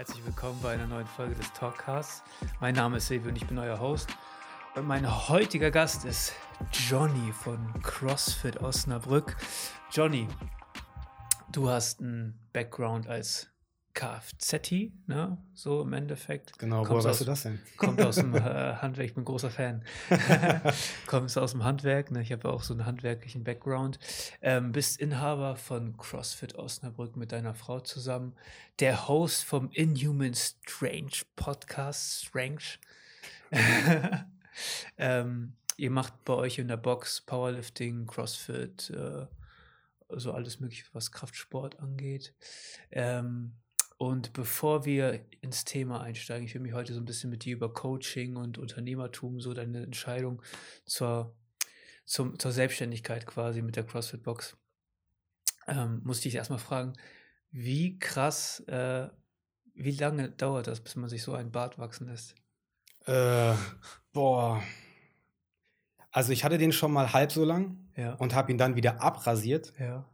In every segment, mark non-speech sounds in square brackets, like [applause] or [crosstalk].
Herzlich willkommen bei einer neuen Folge des Talkcasts. Mein Name ist Silvio und ich bin euer Host. Und mein heutiger Gast ist Johnny von CrossFit Osnabrück. Johnny, du hast einen Background als Kfz, ne? So im Endeffekt. Genau, woher weißt du das denn? Kommt aus dem [laughs] äh, Handwerk, ich bin großer Fan. [laughs] Kommst aus dem Handwerk, ne? Ich habe auch so einen handwerklichen Background. Ähm, bist Inhaber von CrossFit Osnabrück mit deiner Frau zusammen. Der Host vom Inhuman Strange Podcast, Strange. [laughs] ähm, ihr macht bei euch in der Box Powerlifting, CrossFit, äh, so alles mögliche, was Kraftsport angeht. Ähm, und bevor wir ins Thema einsteigen, ich will mich heute so ein bisschen mit dir über Coaching und Unternehmertum, so deine Entscheidung zur, zum, zur Selbstständigkeit quasi mit der CrossFit Box, ähm, musste ich erstmal fragen, wie krass, äh, wie lange dauert das, bis man sich so einen Bart wachsen lässt? Äh, boah. Also ich hatte den schon mal halb so lang Ja, und habe ihn dann wieder abrasiert, ja,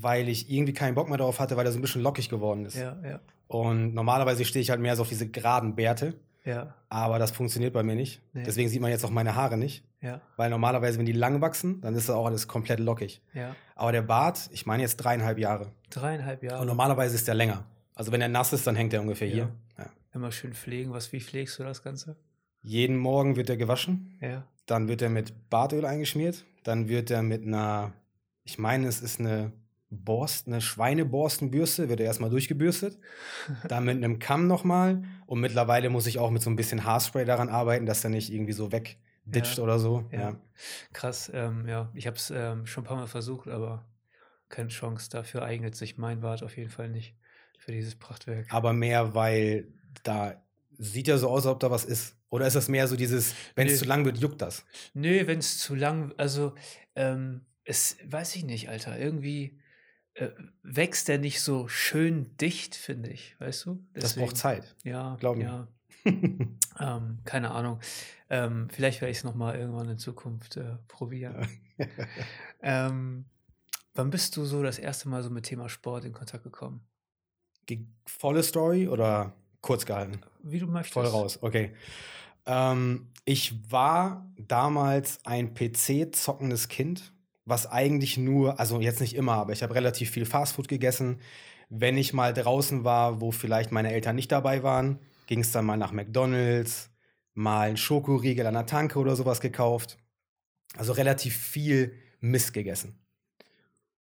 weil ich irgendwie keinen Bock mehr darauf hatte, weil er so ein bisschen lockig geworden ist. ja, ja, Und normalerweise stehe ich halt mehr so auf diese geraden Bärte, ja, aber das funktioniert bei mir nicht. Nee. Deswegen sieht man jetzt auch meine Haare nicht, ja, weil normalerweise, wenn die lang wachsen, dann ist das auch alles komplett lockig. ja. Aber der Bart, ich meine jetzt dreieinhalb Jahre. Dreieinhalb Jahre. Und normalerweise ist der länger. Also wenn er nass ist, dann hängt er ungefähr Ja. hier. Ja. Immer schön pflegen. Was, wie pflegst du das Ganze? Jeden Morgen wird er gewaschen. Ja, Dann wird er mit Bartöl eingeschmiert. Dann wird er mit einer, ich meine, es ist eine Borst, eine Schweineborstenbürste, wird er erstmal durchgebürstet. Dann mit einem Kamm nochmal. Und mittlerweile muss ich auch mit so ein bisschen Haarspray daran arbeiten, dass er nicht irgendwie so wegditscht Ja. oder so. Ja. Ja. krass. Ähm, ja, ich habe es ähm, schon ein paar Mal versucht, aber keine Chance. Dafür eignet sich mein Bart auf jeden Fall nicht für dieses Prachtwerk. Aber mehr, weil da sieht ja so aus, als ob da was ist. Oder ist das mehr so dieses, wenn es zu lang wird, juckt das? Nö, wenn es zu lang, also ähm, es weiß ich nicht, Alter. Irgendwie wächst der nicht so schön dicht, finde ich, weißt du? Das braucht Zeit. Ja, glaub mir. ja. Ähm, keine Ahnung. Ähm, vielleicht werde ich es nochmal irgendwann in Zukunft äh, probieren. [laughs] ähm, wann bist du so das erste Mal so mit Thema Sport in Kontakt gekommen? Ge- Volle Story oder kurz gehalten? Wie du möchtest. Voll raus, okay. Ähm, ich war damals ein PC-zockendes Kind, was eigentlich nur, also jetzt nicht immer, aber ich habe relativ viel Fastfood gegessen. Wenn ich mal draußen war, wo vielleicht meine Eltern nicht dabei waren, ging es dann mal nach McDonalds, mal einen Schokoriegel an der Tanke oder sowas gekauft. Also relativ viel Mist gegessen.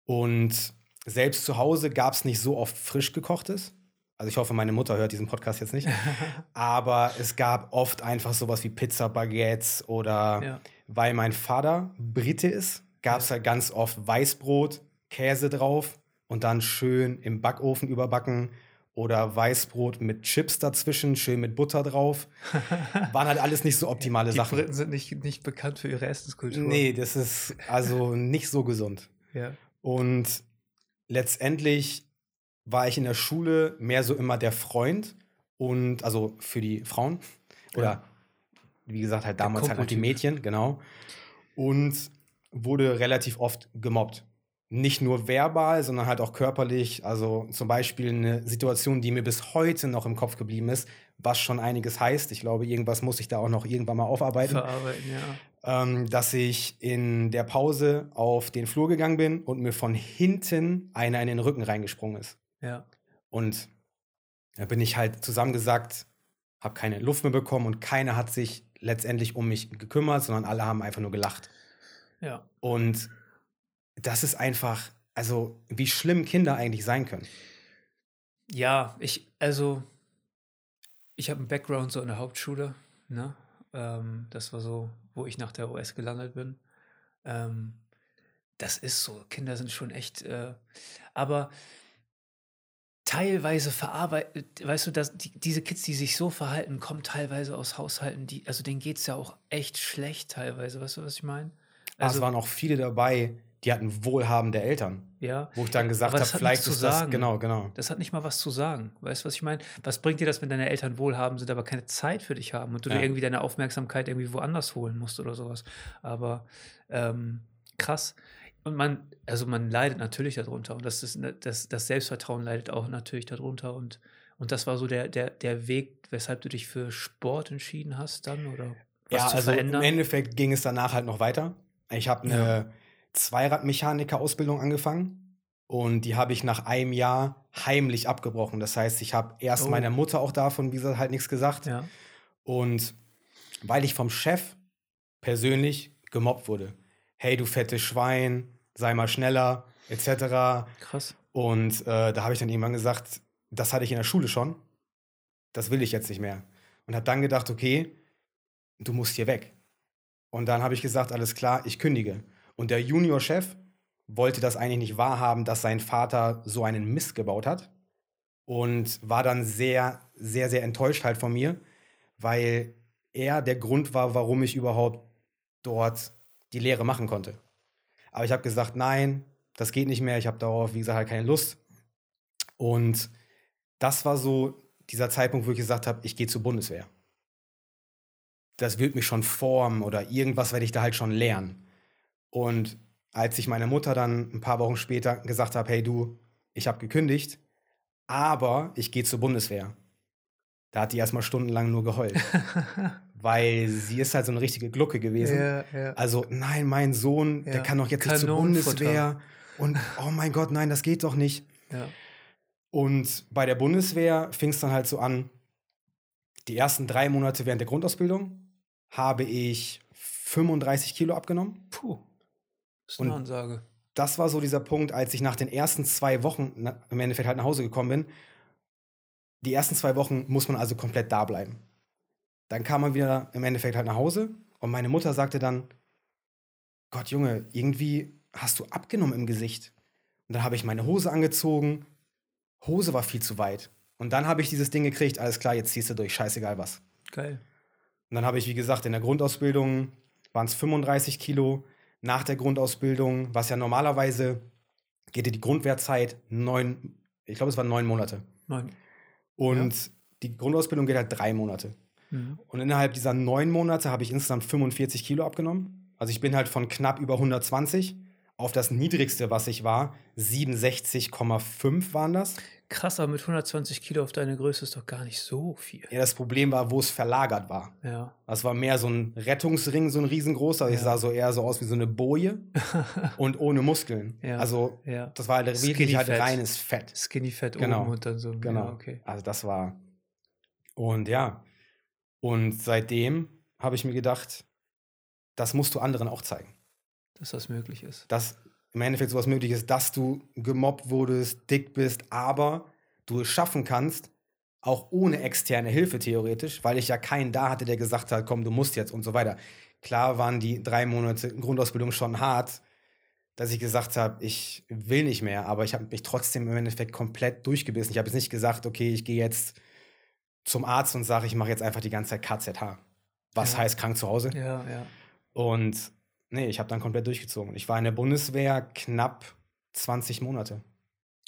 Und selbst zu Hause gab es nicht so oft frisch gekochtes. Also ich hoffe, meine Mutter hört diesen Podcast jetzt nicht. [laughs] Aber es gab oft einfach sowas wie Pizza, Baguettes oder ja, weil mein Vater Brite ist, gab es halt ganz oft Weißbrot, Käse drauf und dann schön im Backofen überbacken oder Weißbrot mit Chips dazwischen, schön mit Butter drauf. [laughs] Waren halt alles nicht so optimale die Sachen. Briten sind nicht, nicht bekannt für ihre Essenskultur. Nee, das ist also nicht so gesund. Ja, Und letztendlich war ich in der Schule mehr so immer der Freund und also für die Frauen oder Ja. wie gesagt halt damals halt auch die. Mädchen, genau. Und wurde relativ oft gemobbt. Nicht nur verbal, sondern halt auch körperlich. Also zum Beispiel eine Situation, die mir bis heute noch im Kopf geblieben ist, was schon einiges heißt. Ich glaube, irgendwas muss ich da auch noch irgendwann mal aufarbeiten verarbeiten, ja. ähm, dass ich in der Pause auf den Flur gegangen bin und mir von hinten einer in den Rücken reingesprungen ist. Ja, Und da bin ich halt zusammengesackt, habe keine Luft mehr bekommen und keiner hat sich letztendlich um mich gekümmert, sondern alle haben einfach nur gelacht. Ja. Und das ist einfach, also wie schlimm Kinder eigentlich sein können. Ja, ich, also, ich habe einen Background so in der Hauptschule, ne? Ähm, das war so, wo ich nach der OS gelandet bin. Ähm, das ist so, Kinder sind schon echt, äh, aber teilweise verarbeitet, weißt du, dass die, diese Kids, die sich so verhalten, kommen teilweise aus Haushalten, die, also denen geht es ja auch echt schlecht teilweise, weißt du, was ich meine? Also, es waren auch viele dabei, die hatten wohlhabende Eltern, ja, wo ich dann gesagt habe, das hat vielleicht ist das, sagen. genau, genau. Das hat nicht mal was zu sagen. Weißt du, was ich meine? Was bringt dir das, wenn deine Eltern wohlhabend sind, aber keine Zeit für dich haben und du Ja. dir irgendwie deine Aufmerksamkeit irgendwie woanders holen musst oder sowas? Aber ähm, krass. Und man, also man leidet natürlich darunter und das, ist, ne- das, das Selbstvertrauen leidet auch natürlich darunter und, Und das war so der, der, der Weg, weshalb du dich für Sport entschieden hast dann oder was Ja, also im verändern? Endeffekt ging es danach halt noch weiter. Ich habe eine Zweiradmechaniker-Ausbildung angefangen und die habe ich nach einem Jahr heimlich abgebrochen. Das heißt, ich habe erst Oh. meiner Mutter auch davon, wie gesagt, halt nichts gesagt. Ja. Und weil ich vom Chef persönlich gemobbt wurde. Hey, du fettes Schwein, sei mal schneller, etc. Krass. Und äh, da habe ich dann irgendwann gesagt, das hatte ich in der Schule schon. Das will ich jetzt nicht mehr. Und habe dann gedacht, okay, du musst hier weg. Und dann habe ich gesagt, alles klar, ich kündige. Und der Juniorchef wollte das eigentlich nicht wahrhaben, dass sein Vater so einen Mist gebaut hat. Und war dann sehr, sehr, sehr enttäuscht halt von mir, weil er der Grund war, warum ich überhaupt dort die Lehre machen konnte. Aber ich habe gesagt, nein, das geht nicht mehr. Ich habe darauf, wie gesagt, halt keine Lust. Und das war so dieser Zeitpunkt, wo ich gesagt habe, ich gehe zur Bundeswehr. Das wird mich schon formen oder irgendwas werde ich da halt schon lernen. Und als ich meiner Mutter dann ein paar Wochen später gesagt habe, hey du, ich habe gekündigt, aber ich gehe zur Bundeswehr. Da hat die erstmal stundenlang nur geheult, [laughs] weil sie ist halt so eine richtige Glucke gewesen. ja, ja. Also, nein, mein Sohn, Ja. der kann doch jetzt nicht zur. Bundeswehr. Und [laughs] oh mein Gott, nein, das geht doch nicht. ja. Und bei der Bundeswehr fing es dann halt so an, die ersten drei Monate während der Grundausbildung habe ich 35 Kilo abgenommen. Puh. Das ist eine Ansage. Das war so dieser Punkt, als ich nach den ersten zwei Wochen na, im Endeffekt halt nach Hause gekommen bin. Die ersten zwei Wochen muss man also komplett da bleiben. Dann kam man wieder im Endeffekt halt nach Hause und meine Mutter sagte dann, Gott Junge, irgendwie hast du abgenommen im Gesicht. Und dann habe ich meine Hose angezogen. Hose war viel zu weit. Und dann habe ich dieses Ding gekriegt, alles klar, jetzt ziehst du durch, scheißegal was. Geil. Und dann habe ich, wie gesagt, in der Grundausbildung waren es 35 Kilo. Nach der Grundausbildung, was ja normalerweise geht ja die Grundwehrzeit neun, ich glaube, es waren neun Monate. Nein. Und die Grundausbildung geht halt drei Monate. Mhm. Und innerhalb dieser neun Monate habe ich insgesamt 45 Kilo abgenommen. Also ich bin halt von knapp über 120 auf das niedrigste, was ich war, 67,5 waren das. Krass, aber mit 120 Kilo auf deine Größe ist doch gar nicht so viel. Ja, das Problem war, wo es verlagert war. Ja. Das war mehr so ein Rettungsring, so ein riesengroßer. Ich Ja. sah so eher so aus wie so eine Boje [laughs] und ohne Muskeln. Ja. Also ja. das war halt Skinny wirklich halt reines Fett. Skinny Fat Genau. oben und dann so. Genau. Ja, okay. Also das war. Und ja. Und seitdem habe ich mir gedacht, das musst du anderen auch zeigen. Dass das möglich ist. Dass im Endeffekt sowas möglich ist, dass du gemobbt wurdest, dick bist, aber du es schaffen kannst, auch ohne externe Hilfe theoretisch, weil ich ja keinen da hatte, der gesagt hat, komm, du musst jetzt und so weiter. Klar waren die drei Monate Grundausbildung schon hart, dass ich gesagt habe, ich will nicht mehr, aber ich habe mich trotzdem im Endeffekt komplett durchgebissen. Ich habe jetzt nicht gesagt, okay, ich gehe jetzt zum Arzt und sage, ich mache jetzt einfach die ganze Zeit KZH. Was Ja. heißt krank zu Hause? Ja, ja. Und nee, ich habe dann komplett durchgezogen. Ich war in der Bundeswehr knapp 20 Monate.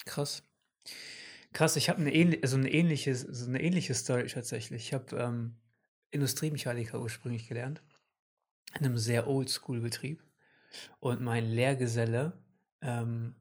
Krass. Krass, ich habe eine, ähnli also eine, ähnliche, so eine ähnliche Story tatsächlich. Ich habe ähm, Industriemechaniker ursprünglich gelernt. In einem sehr Oldschool-Betrieb. Und mein Lehrgeselle, ähm,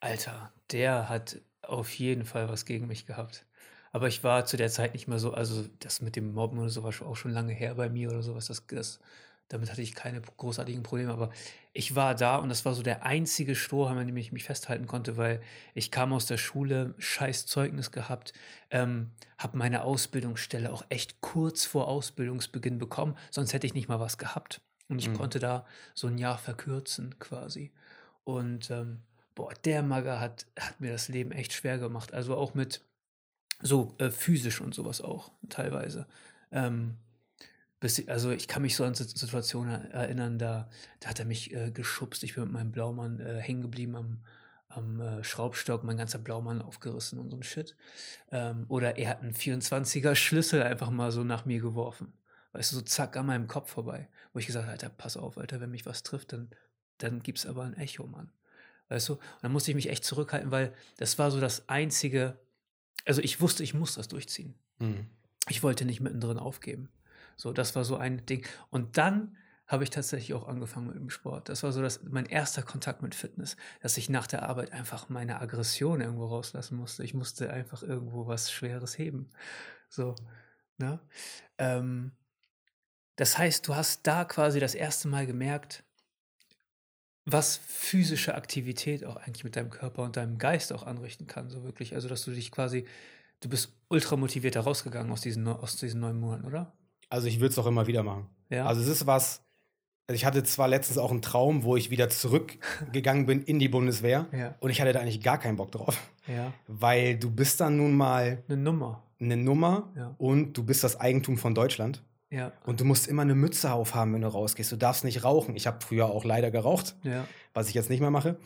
Alter, der hat auf jeden Fall was gegen mich gehabt. Aber ich war zu der Zeit nicht mehr so, also das mit dem Mobben oder so war schon- auch schon lange her bei mir oder sowas. Das, das, damit hatte ich keine großartigen Probleme. Aber ich war da und das war so der einzige Strohhalm, an dem ich mich festhalten konnte, weil ich kam aus der Schule, scheiß Zeugnis gehabt, ähm, habe meine Ausbildungsstelle auch echt kurz vor Ausbildungsbeginn bekommen, sonst hätte ich nicht mal was gehabt. Und ich Mhm. konnte da so ein Jahr verkürzen quasi. Und ähm, boah, der Magger hat, hat mir das Leben echt schwer gemacht. Also auch mit so äh, physisch und sowas auch teilweise. Ähm, also ich kann mich so an Sit- Situationen erinnern, da, da hat er mich äh, geschubst. Ich bin mit meinem Blaumann äh, hängen geblieben am, am äh, Schraubstock, mein ganzer Blaumann aufgerissen und so ein Shit. Ähm, oder er hat einen 24er Schlüssel einfach mal so nach mir geworfen. Weißt du, so zack an meinem Kopf vorbei. Wo ich gesagt habe, Alter, pass auf, Alter, wenn mich was trifft, dann, dann gibt's aber ein Echo, Mann. Weißt du? Und dann musste ich mich echt zurückhalten, weil das war so das einzige, also ich wusste, ich muss das durchziehen. Mhm. Ich wollte nicht mittendrin aufgeben. So, das war so ein Ding. Und dann habe ich tatsächlich auch angefangen mit dem Sport. Das war so das, mein erster Kontakt mit Fitness, dass ich nach der Arbeit einfach meine Aggression irgendwo rauslassen musste. Ich musste einfach irgendwo was Schweres heben. So, ne? Ähm, das heißt, du hast da quasi das erste Mal gemerkt, was physische Aktivität auch eigentlich mit deinem Körper und deinem Geist auch anrichten kann, so wirklich. Also, dass du dich quasi, du bist ultra motiviert rausgegangen aus diesen, aus diesen neun Monaten, oder? Also ich würde es auch immer wieder machen. Ja. Also es ist was, also ich hatte zwar letztens auch einen Traum, wo ich wieder zurückgegangen bin in die Bundeswehr [laughs] Ja. und ich hatte da eigentlich gar keinen Bock drauf, Ja. weil du bist dann nun mal Eine Nummer. eine Nummer Ja. und du bist das Eigentum von Deutschland Ja. und du musst immer eine Mütze aufhaben, wenn du rausgehst. Du darfst nicht rauchen. Ich habe früher auch leider geraucht, was ich jetzt nicht mehr mache.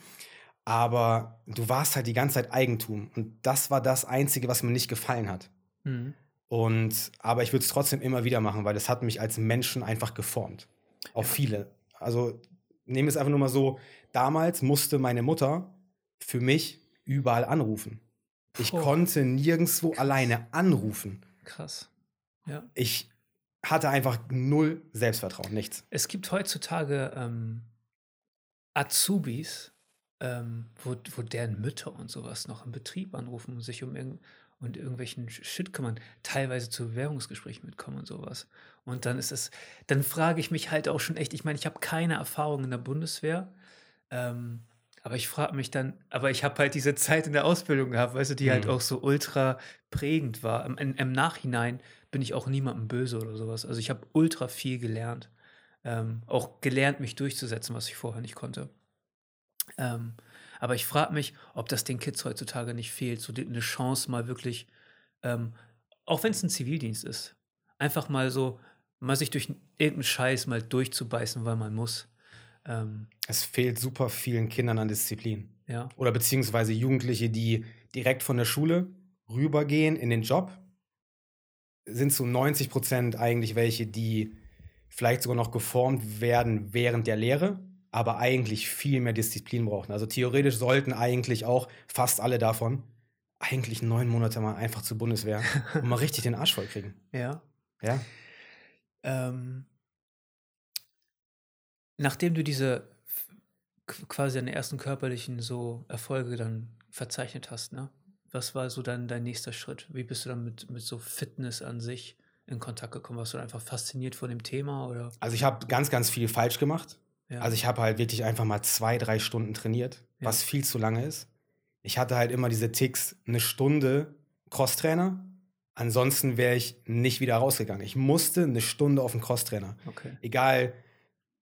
Aber du warst halt die ganze Zeit Eigentum und das war das Einzige, was mir nicht gefallen hat. Mhm. Und, aber ich würde es trotzdem immer wieder machen, weil das hat mich als Menschen einfach geformt. Auf viele. Also nehme es einfach nur mal so, damals musste meine Mutter für mich überall anrufen. Ich Puh. konnte nirgendwo alleine anrufen. Krass. Ja. Ich hatte einfach null Selbstvertrauen, nichts. Es gibt heutzutage ähm, Azubis, ähm, wo, wo deren Mütter und sowas noch im Betrieb anrufen und sich um irgend und irgendwelchen Shit kümmern, teilweise zu Bewerbungsgesprächen mitkommen und sowas. Und dann ist es, dann frage ich mich halt auch schon echt, ich meine, ich habe keine Erfahrung in der Bundeswehr, ähm, aber ich frage mich dann, aber ich habe halt diese Zeit in der Ausbildung gehabt, weißt du, die halt Mhm. auch so ultra prägend war. Im, im, Im Nachhinein bin ich auch niemandem böse oder sowas. Also ich habe ultra viel gelernt. Ähm, auch gelernt, mich durchzusetzen, was ich vorher nicht konnte. Ähm, aber ich frage mich, ob das den Kids heutzutage nicht fehlt, so eine Chance mal wirklich, ähm, auch wenn es ein Zivildienst ist, einfach mal so, mal sich durch irgendeinen Scheiß mal durchzubeißen, weil man muss. Ähm, Es fehlt super vielen Kindern an Disziplin. ja, Oder beziehungsweise Jugendliche, die direkt von der Schule rübergehen in den Job, sind zu 90 Prozent eigentlich welche, die vielleicht sogar noch geformt werden während der Lehre, aber eigentlich viel mehr Disziplin brauchen. Also theoretisch sollten eigentlich auch fast alle davon eigentlich neun Monate mal einfach zur Bundeswehr und mal richtig den Arsch voll kriegen. [laughs] ja. Ja? Ähm, nachdem du diese quasi deine ersten körperlichen so Erfolge dann verzeichnet hast, ne? Was war so dann dein nächster Schritt? Wie bist du dann mit, mit so Fitness an sich in Kontakt gekommen? Warst du einfach fasziniert von dem Thema oder? Also ich habe ganz, ganz viel falsch gemacht. Ja. Also ich habe halt wirklich einfach mal zwei, drei Stunden trainiert, Ja. was viel zu lange ist. Ich hatte halt immer diese Ticks, eine Stunde Crosstrainer. Ansonsten wäre ich nicht wieder rausgegangen. Ich musste eine Stunde auf den Crosstrainer. okay. Egal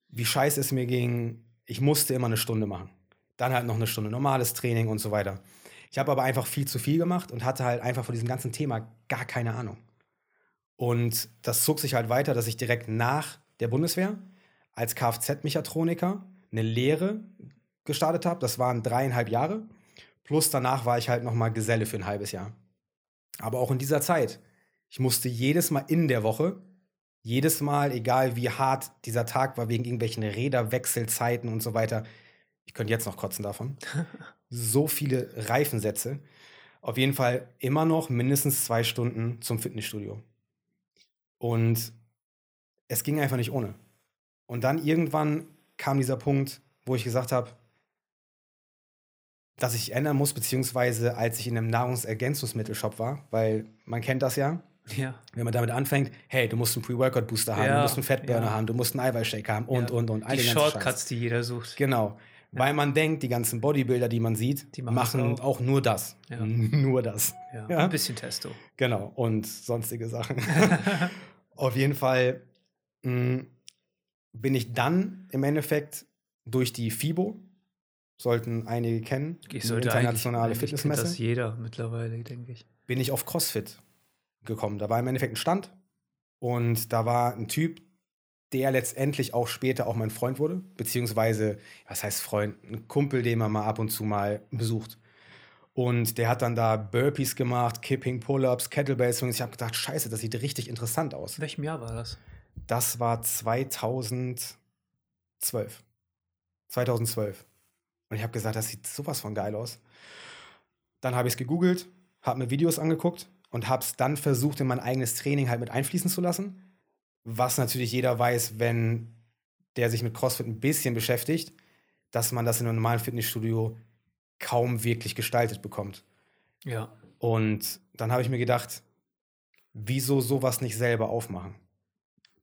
wie scheiße es mir ging, ich musste immer eine Stunde machen. Dann halt noch eine Stunde normales Training und so weiter. Ich habe aber einfach viel zu viel gemacht und hatte halt einfach von diesem ganzen Thema gar keine Ahnung. Und das zog sich halt weiter, dass ich direkt nach der Bundeswehr als Kfz-Mechatroniker eine Lehre gestartet habe. Das waren dreieinhalb Jahre. Plus danach war ich halt noch mal Geselle für ein halbes Jahr. Aber auch in dieser Zeit, ich musste jedes Mal in der Woche, jedes Mal, egal wie hart dieser Tag war, wegen irgendwelchen Räderwechselzeiten und so weiter, ich könnte jetzt noch kotzen davon, [laughs] so viele Reifensätze. Auf jeden Fall immer noch mindestens zwei Stunden zum Fitnessstudio. Und es ging einfach nicht ohne. Und dann irgendwann kam dieser Punkt, wo ich gesagt habe, dass ich ändern muss, beziehungsweise als ich in einem Nahrungsergänzungsmittelshop war, weil man kennt das ja, Ja. wenn man damit anfängt, hey, du musst einen Pre-Workout-Booster haben, Ja, du musst einen Fettburner ja. haben, du musst einen Eiweißshake haben und, ja. und, und. all Die Shortcuts, die jeder sucht. Genau. Weil man denkt, die ganzen Bodybuilder, die man sieht, Die machen machen, das auch. nur das. [laughs] Nur das. Ja. Ja. Ein bisschen Testo. Genau. Und sonstige Sachen. [laughs] Auf jeden Fall mh, bin ich dann im Endeffekt durch die FIBO, sollten einige kennen, Ich die sollte internationale eigentlich, Fitnessmesse, das jeder mittlerweile, denke ich. bin ich auf CrossFit gekommen. Da war im Endeffekt ein Stand und da war ein Typ, der letztendlich auch später auch mein Freund wurde, beziehungsweise, was heißt Freund, ein Kumpel, den man mal ab und zu mal besucht. Und der hat dann da Burpees gemacht, Kipping, Pull-Ups, Kettlebells und ich habe gedacht, scheiße, das sieht richtig interessant aus. In welchem Jahr war das? Das war 2012. 2012. Und ich habe gesagt, das sieht sowas von geil aus. Dann habe ich es gegoogelt, habe mir Videos angeguckt und habe es dann versucht, in mein eigenes Training halt mit einfließen zu lassen. Was natürlich jeder weiß, wenn der sich mit CrossFit ein bisschen beschäftigt, dass man das in einem normalen Fitnessstudio kaum wirklich gestaltet bekommt. Ja. Und dann habe ich mir gedacht, wieso sowas nicht selber aufmachen?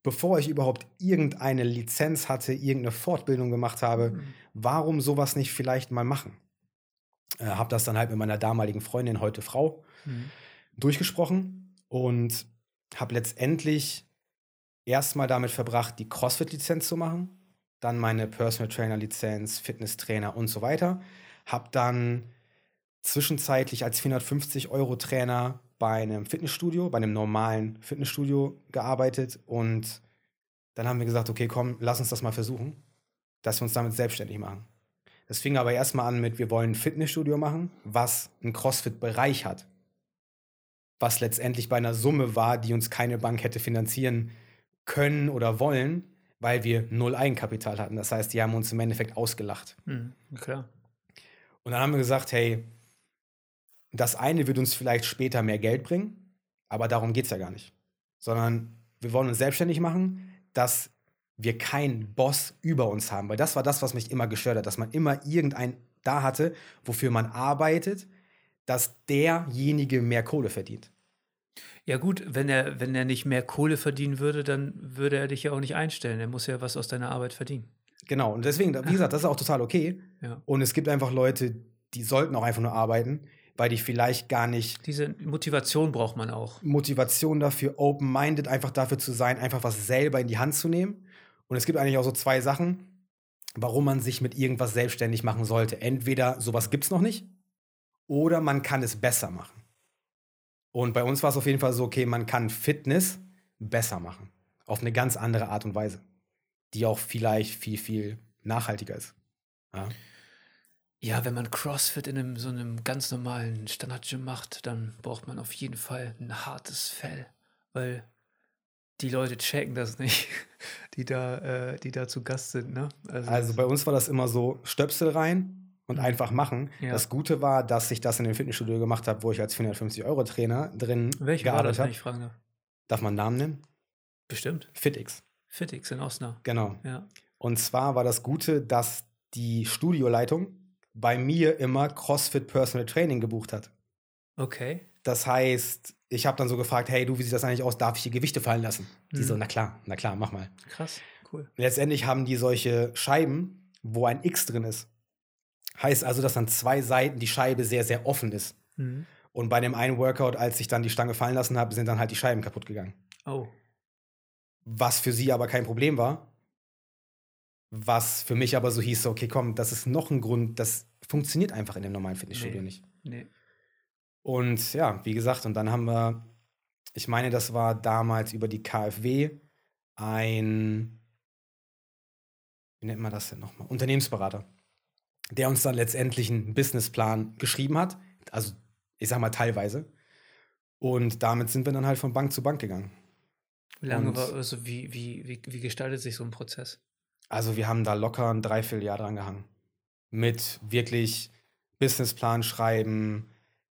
Bevor ich überhaupt irgendeine Lizenz hatte, irgendeine Fortbildung gemacht habe, Mhm. warum sowas nicht vielleicht mal machen? Äh, habe das dann halt mit meiner damaligen Freundin, heute Frau, Mhm. durchgesprochen und habe letztendlich erstmal damit verbracht, die CrossFit-Lizenz zu machen, dann meine Personal Trainer-Lizenz, Fitnesstrainer und so weiter. Habe dann zwischenzeitlich als 450-Euro-Trainer bei einem Fitnessstudio, bei einem normalen Fitnessstudio gearbeitet und dann haben wir gesagt, okay, komm, lass uns das mal versuchen, dass wir uns damit selbstständig machen. Das fing aber erstmal an mit, wir wollen ein Fitnessstudio machen, was einen CrossFit-Bereich hat. Was letztendlich bei einer Summe war, die uns keine Bank hätte finanzieren können oder wollen, weil wir null Eigenkapital hatten. Das heißt, die haben uns im Endeffekt ausgelacht. Mhm. Klar. Und dann haben wir gesagt, hey, das eine wird uns vielleicht später mehr Geld bringen, aber darum geht es ja gar nicht. Sondern wir wollen uns selbstständig machen, dass wir keinen Boss über uns haben. Weil das war das, was mich immer gestört hat, dass man immer irgendeinen da hatte, wofür man arbeitet, dass derjenige mehr Kohle verdient. Ja gut, wenn er, wenn er nicht mehr Kohle verdienen würde, dann würde er dich ja auch nicht einstellen. Er muss ja was aus deiner Arbeit verdienen. Genau, und deswegen, wie gesagt, das ist auch total okay. [laughs] Ja. Und es gibt einfach Leute, die sollten auch einfach nur arbeiten, weil die vielleicht gar nicht Diese Motivation braucht man auch. Motivation dafür, open-minded einfach dafür zu sein, einfach was selber in die Hand zu nehmen. Und es gibt eigentlich auch so zwei Sachen, warum man sich mit irgendwas selbstständig machen sollte. Entweder sowas gibt es noch nicht oder man kann es besser machen. Und bei uns war es auf jeden Fall so, okay, man kann Fitness besser machen. Auf eine ganz andere Art und Weise. Die auch vielleicht viel, viel nachhaltiger ist. Ja. Ja, wenn man CrossFit in einem, so einem ganz normalen Standard-Gym macht, dann braucht man auf jeden Fall ein hartes Fell, weil die Leute checken das nicht, [laughs] die da, äh, die da zu Gast sind, ne? Also bei uns war das immer so, Stöpsel rein und Mhm. einfach machen. Ja. Das Gute war, dass ich das in dem Fitnessstudio gemacht habe, wo ich als 450-Euro-Trainer drin welche war das, gearbeitet wenn habe. ich fragen darf? Darf man einen Namen nennen? Bestimmt. FitX. Fitix in Osnabrück. Genau. Ja. Und zwar war das Gute, dass die Studioleitung bei mir immer CrossFit Personal Training gebucht hat. Okay. Das heißt, ich habe dann so gefragt, hey du, wie sieht das eigentlich aus? Darf ich hier Gewichte fallen lassen? Die Mhm. so, na klar, na klar, mach mal. Krass. Cool. Letztendlich haben die solche Scheiben, wo ein X drin ist. Heißt also, dass an zwei Seiten die Scheibe sehr, sehr offen ist. Mhm. Und bei dem einen Workout, als ich dann die Stange fallen lassen habe, sind dann halt die Scheiben kaputt gegangen. Oh. Was für sie aber kein Problem war. Was für mich aber so hieß, so, okay, komm, das ist noch ein Grund, das funktioniert einfach in dem normalen Fitnessstudio Nee. nicht. Nee. Und ja, wie gesagt, und dann haben wir, ich meine, das war damals über die KfW ein, wie nennt man das denn nochmal? Unternehmensberater, der uns dann letztendlich einen Businessplan geschrieben hat. Also, ich sag mal teilweise. Und damit sind wir dann halt von Bank zu Bank gegangen. Lange Und- war, also wie, wie, wie, wie gestaltet sich so ein Prozess? Also wir haben da locker ein Dreivierteljahr dran gehangen. Mit wirklich Businessplan schreiben,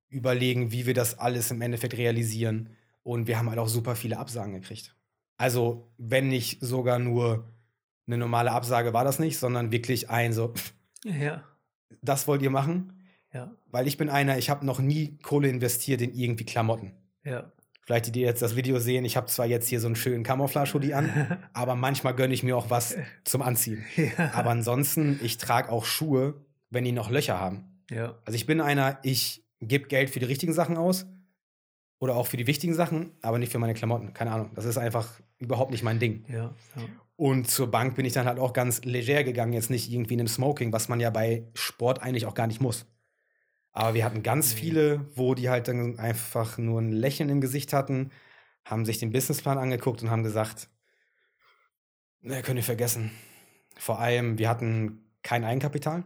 überlegen, wie wir das alles im Endeffekt realisieren. Und wir haben halt auch super viele Absagen gekriegt. Also, wenn nicht sogar nur eine normale Absage war das nicht, sondern wirklich ein so, Ja. das wollt ihr machen? Ja. Weil ich bin einer, ich habe noch nie Kohle investiert in irgendwie Klamotten. Ja. Vielleicht die, die jetzt das Video sehen, ich habe zwar jetzt hier so einen schönen Camouflage-Hoodie an, [laughs] aber manchmal gönne ich mir auch was zum Anziehen. [laughs] ja. Aber ansonsten, ich trage auch Schuhe, wenn die noch Löcher haben. ja. Also ich bin einer, ich gebe Geld für die richtigen Sachen aus oder auch für die wichtigen Sachen, aber nicht für meine Klamotten. Keine Ahnung. Das ist einfach überhaupt nicht mein Ding. Ja. Ja. Und zur Bank bin ich dann halt auch ganz leger gegangen, jetzt nicht irgendwie in einem Smoking, was man ja bei Sport eigentlich auch gar nicht muss. Aber wir hatten ganz Nee. viele, wo die halt dann einfach nur ein Lächeln im Gesicht hatten, haben sich den Businessplan angeguckt und haben gesagt, ne, könnt ihr vergessen. Vor allem, wir hatten kein Eigenkapital,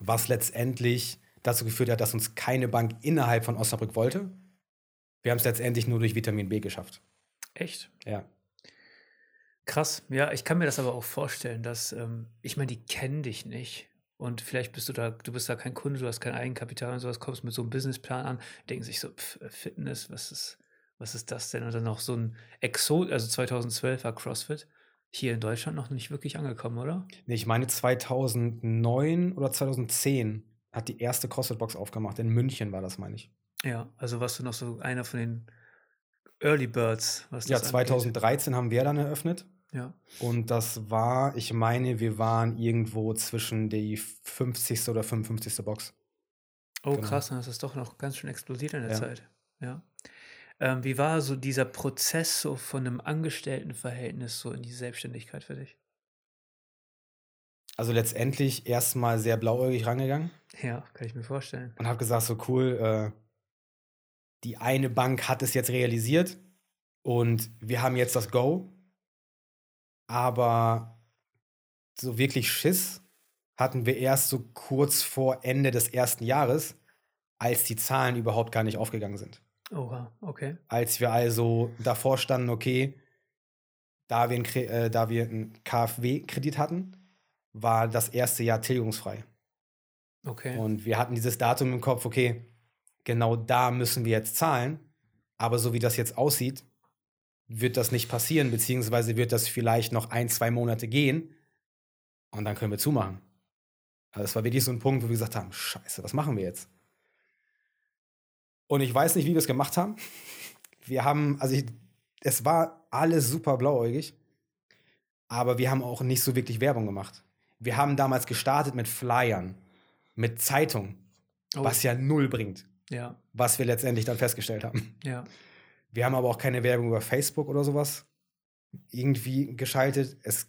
was letztendlich dazu geführt hat, dass uns keine Bank innerhalb von Osnabrück wollte. Wir haben es letztendlich nur durch Vitamin B geschafft. Echt? Ja. Krass. Ja, ich kann mir das aber auch vorstellen, dass, ähm, ich meine, die kennen dich nicht. Und vielleicht bist du da, du bist da kein Kunde, du hast kein Eigenkapital und sowas, kommst mit so einem Businessplan an, denken sich so, pff, äh, Fitness, was ist, was ist das denn? Und dann noch so ein Exo, also 2012 war CrossFit. hier in Deutschland noch nicht wirklich angekommen, oder? Nee, ich meine 2009 oder 2010 hat die erste CrossFit-Box aufgemacht. In München war das, meine ich. Ja, also warst du noch so einer von den Early Birds, was das Ja, 2013 angeht. haben wir dann eröffnet. Ja. Und das war, ich meine, wir waren irgendwo zwischen die 50. oder 55. Box. Oh, genau. krass, dann ist das doch noch ganz schön explodiert in der ja. Zeit. Ja. Ähm, wie war so dieser Prozess so von einem Angestelltenverhältnis so in die Selbstständigkeit für dich? Also letztendlich erstmal sehr blauäugig rangegangen. Ja, kann ich mir vorstellen. Und habe gesagt, so cool, äh, die eine Bank hat es jetzt realisiert und wir haben jetzt das Go. Aber so wirklich Schiss hatten wir erst so kurz vor Ende des ersten Jahres, als die Zahlen überhaupt gar nicht aufgegangen sind. Oha, okay. Als wir also davor standen, okay, da wir einen, äh, da wir einen KfW-Kredit hatten, war das erste Jahr tilgungsfrei. Okay. Und wir hatten dieses Datum im Kopf, okay, genau da müssen wir jetzt zahlen. Aber so wie das jetzt aussieht, wird das nicht passieren, beziehungsweise wird das vielleicht noch ein, zwei Monate gehen und dann können wir zumachen. Also es war wirklich so ein Punkt, wo wir gesagt haben, scheiße, was machen wir jetzt? Und ich weiß nicht, wie wir es gemacht haben. Wir haben, also ich, es war alles super blauäugig, aber wir haben auch nicht so wirklich Werbung gemacht. Wir haben damals gestartet mit Flyern, mit Zeitung, oh. was ja null bringt. Ja. Was wir letztendlich dann festgestellt haben. Ja. Wir haben aber auch keine Werbung über Facebook oder sowas irgendwie geschaltet. Es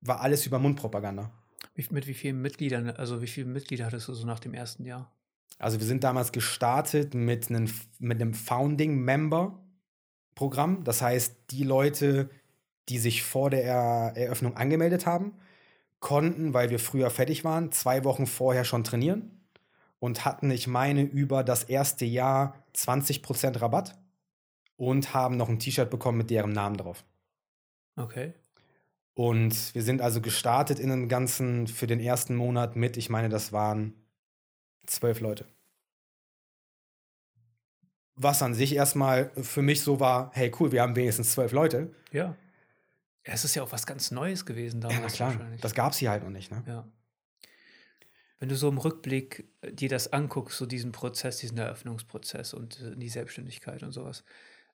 war alles über Mundpropaganda. Mit wie vielen Mitgliedern, also wie viele Mitglieder hattest du so nach dem ersten Jahr? Also wir sind damals gestartet mit einem, mit einem Founding-Member-Programm. Das heißt, die Leute, die sich vor der Eröffnung angemeldet haben, konnten, weil wir früher fertig waren, zwei Wochen vorher schon trainieren und hatten, ich meine, über das erste Jahr 20% Rabatt und haben noch ein T-Shirt bekommen mit deren Namen drauf. Okay. Und wir sind also gestartet in dem Ganzen für den ersten Monat mit, ich meine, das waren zwölf Leute. Was an sich erstmal für mich so war, hey cool, wir haben wenigstens zwölf Leute. Ja. Es ist ja auch was ganz Neues gewesen damals. Ja, klar. Das gab es hier halt noch nicht, ne? Ja. Wenn du so im Rückblick äh, dir das anguckst, so diesen Prozess, diesen Eröffnungsprozess und äh, die Selbstständigkeit und sowas,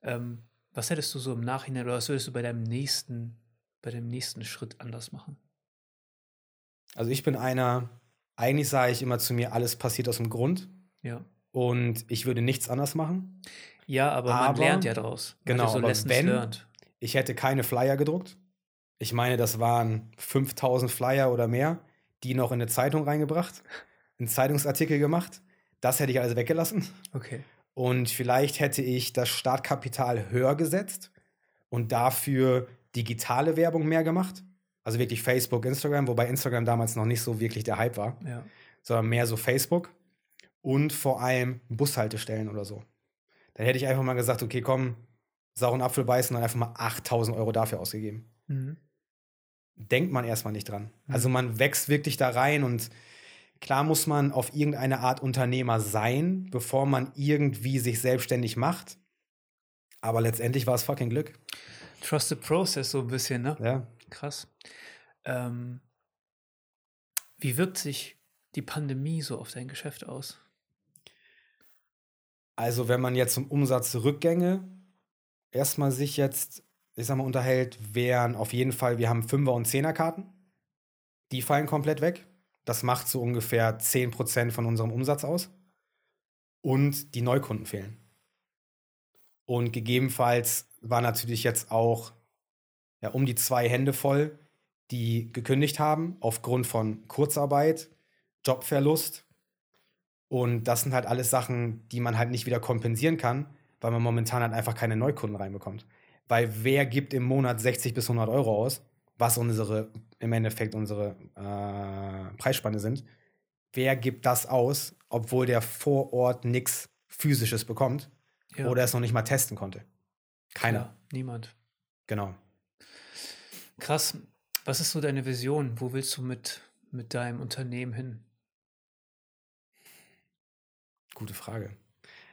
ähm, was hättest du so im Nachhinein oder was würdest du bei deinem nächsten, bei dem nächsten Schritt anders machen? Also ich bin einer, eigentlich sage ich immer zu mir, alles passiert aus dem Grund. Ja. Und ich würde nichts anders machen. Ja, aber, aber man lernt ja daraus. Man genau, so aber wenn learned. ich hätte keine Flyer gedruckt, ich meine, das waren 5000 Flyer oder mehr, die noch in eine Zeitung reingebracht, einen Zeitungsartikel gemacht. Das hätte ich also weggelassen. Okay. Und vielleicht hätte ich das Startkapital höher gesetzt und dafür digitale Werbung mehr gemacht. Also wirklich Facebook, Instagram, wobei Instagram damals noch nicht so wirklich der Hype war, ja. sondern mehr so Facebook und vor allem Bushaltestellen oder so. Dann hätte ich einfach mal gesagt, okay, komm, sauren Apfel beißen und einfach mal 8000 Euro dafür ausgegeben. Mhm. Denkt man erstmal nicht dran. Mhm. Also man wächst wirklich da rein und klar muss man auf irgendeine Art Unternehmer sein, bevor man irgendwie sich selbstständig macht. Aber letztendlich war es fucking Glück. Trust the process so ein bisschen, ne? Ja. Krass. Ähm, wie wirkt sich die Pandemie so auf dein Geschäft aus? Also, wenn man jetzt zum Umsatzrückgänge erstmal sich jetzt, ich sag mal, unterhält, wären auf jeden Fall, wir haben Fünfer- und Zehnerkarten. Die fallen komplett weg. Das macht so ungefähr 10% von unserem Umsatz aus. Und die Neukunden fehlen. Und gegebenenfalls war natürlich jetzt auch ja, um die zwei Hände voll, die gekündigt haben aufgrund von Kurzarbeit, Jobverlust. Und das sind halt alles Sachen, die man halt nicht wieder kompensieren kann, weil man momentan halt einfach keine Neukunden reinbekommt. Weil wer gibt im Monat 60 bis 100 Euro aus, was unsere, im Endeffekt unsere äh, Preisspanne sind, wer gibt das aus, obwohl der vor Ort nichts Physisches bekommt ja. oder es noch nicht mal testen konnte? Keiner. Ja, niemand. Genau. Krass. Was ist so deine Vision? Wo willst du mit, mit deinem Unternehmen hin? Gute Frage.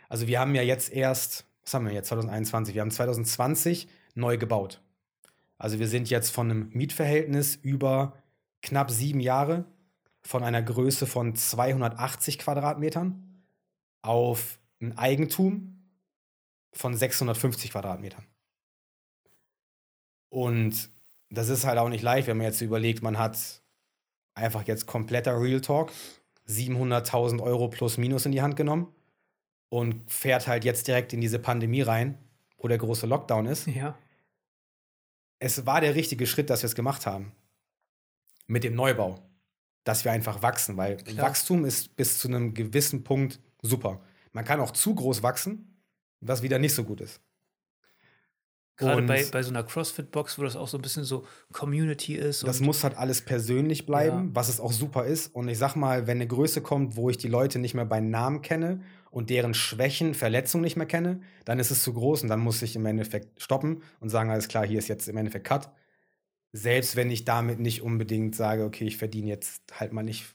Also wir haben ja jetzt erst, was haben wir jetzt, 2021, wir haben 2020 neu gebaut. Also wir sind jetzt von einem Mietverhältnis über knapp sieben Jahre von einer Größe von 280 Quadratmetern auf ein Eigentum von 650 Quadratmetern. Und das ist halt auch nicht leicht, wenn man jetzt überlegt, man hat einfach jetzt kompletter Real Talk 700.000 Euro plus minus in die Hand genommen und fährt halt jetzt direkt in diese Pandemie rein, wo der große Lockdown ist. Ja. Es war der richtige Schritt, dass wir es gemacht haben. Mit dem Neubau. Dass wir einfach wachsen, weil Klar. Wachstum ist bis zu einem gewissen Punkt super. Man kann auch zu groß wachsen, was wieder nicht so gut ist. Gerade bei, bei so einer CrossFit-Box, wo das auch so ein bisschen so Community ist. Das muss halt alles persönlich bleiben, Ja. was es auch super ist. Und ich sag mal, wenn eine Größe kommt, wo ich die Leute nicht mehr bei Namen kenne und deren Schwächen, Verletzungen nicht mehr kenne, dann ist es zu groß und dann muss ich im Endeffekt stoppen und sagen, alles klar, hier ist jetzt im Endeffekt Cut. Selbst wenn ich damit nicht unbedingt sage, okay, ich verdiene jetzt halt mal nicht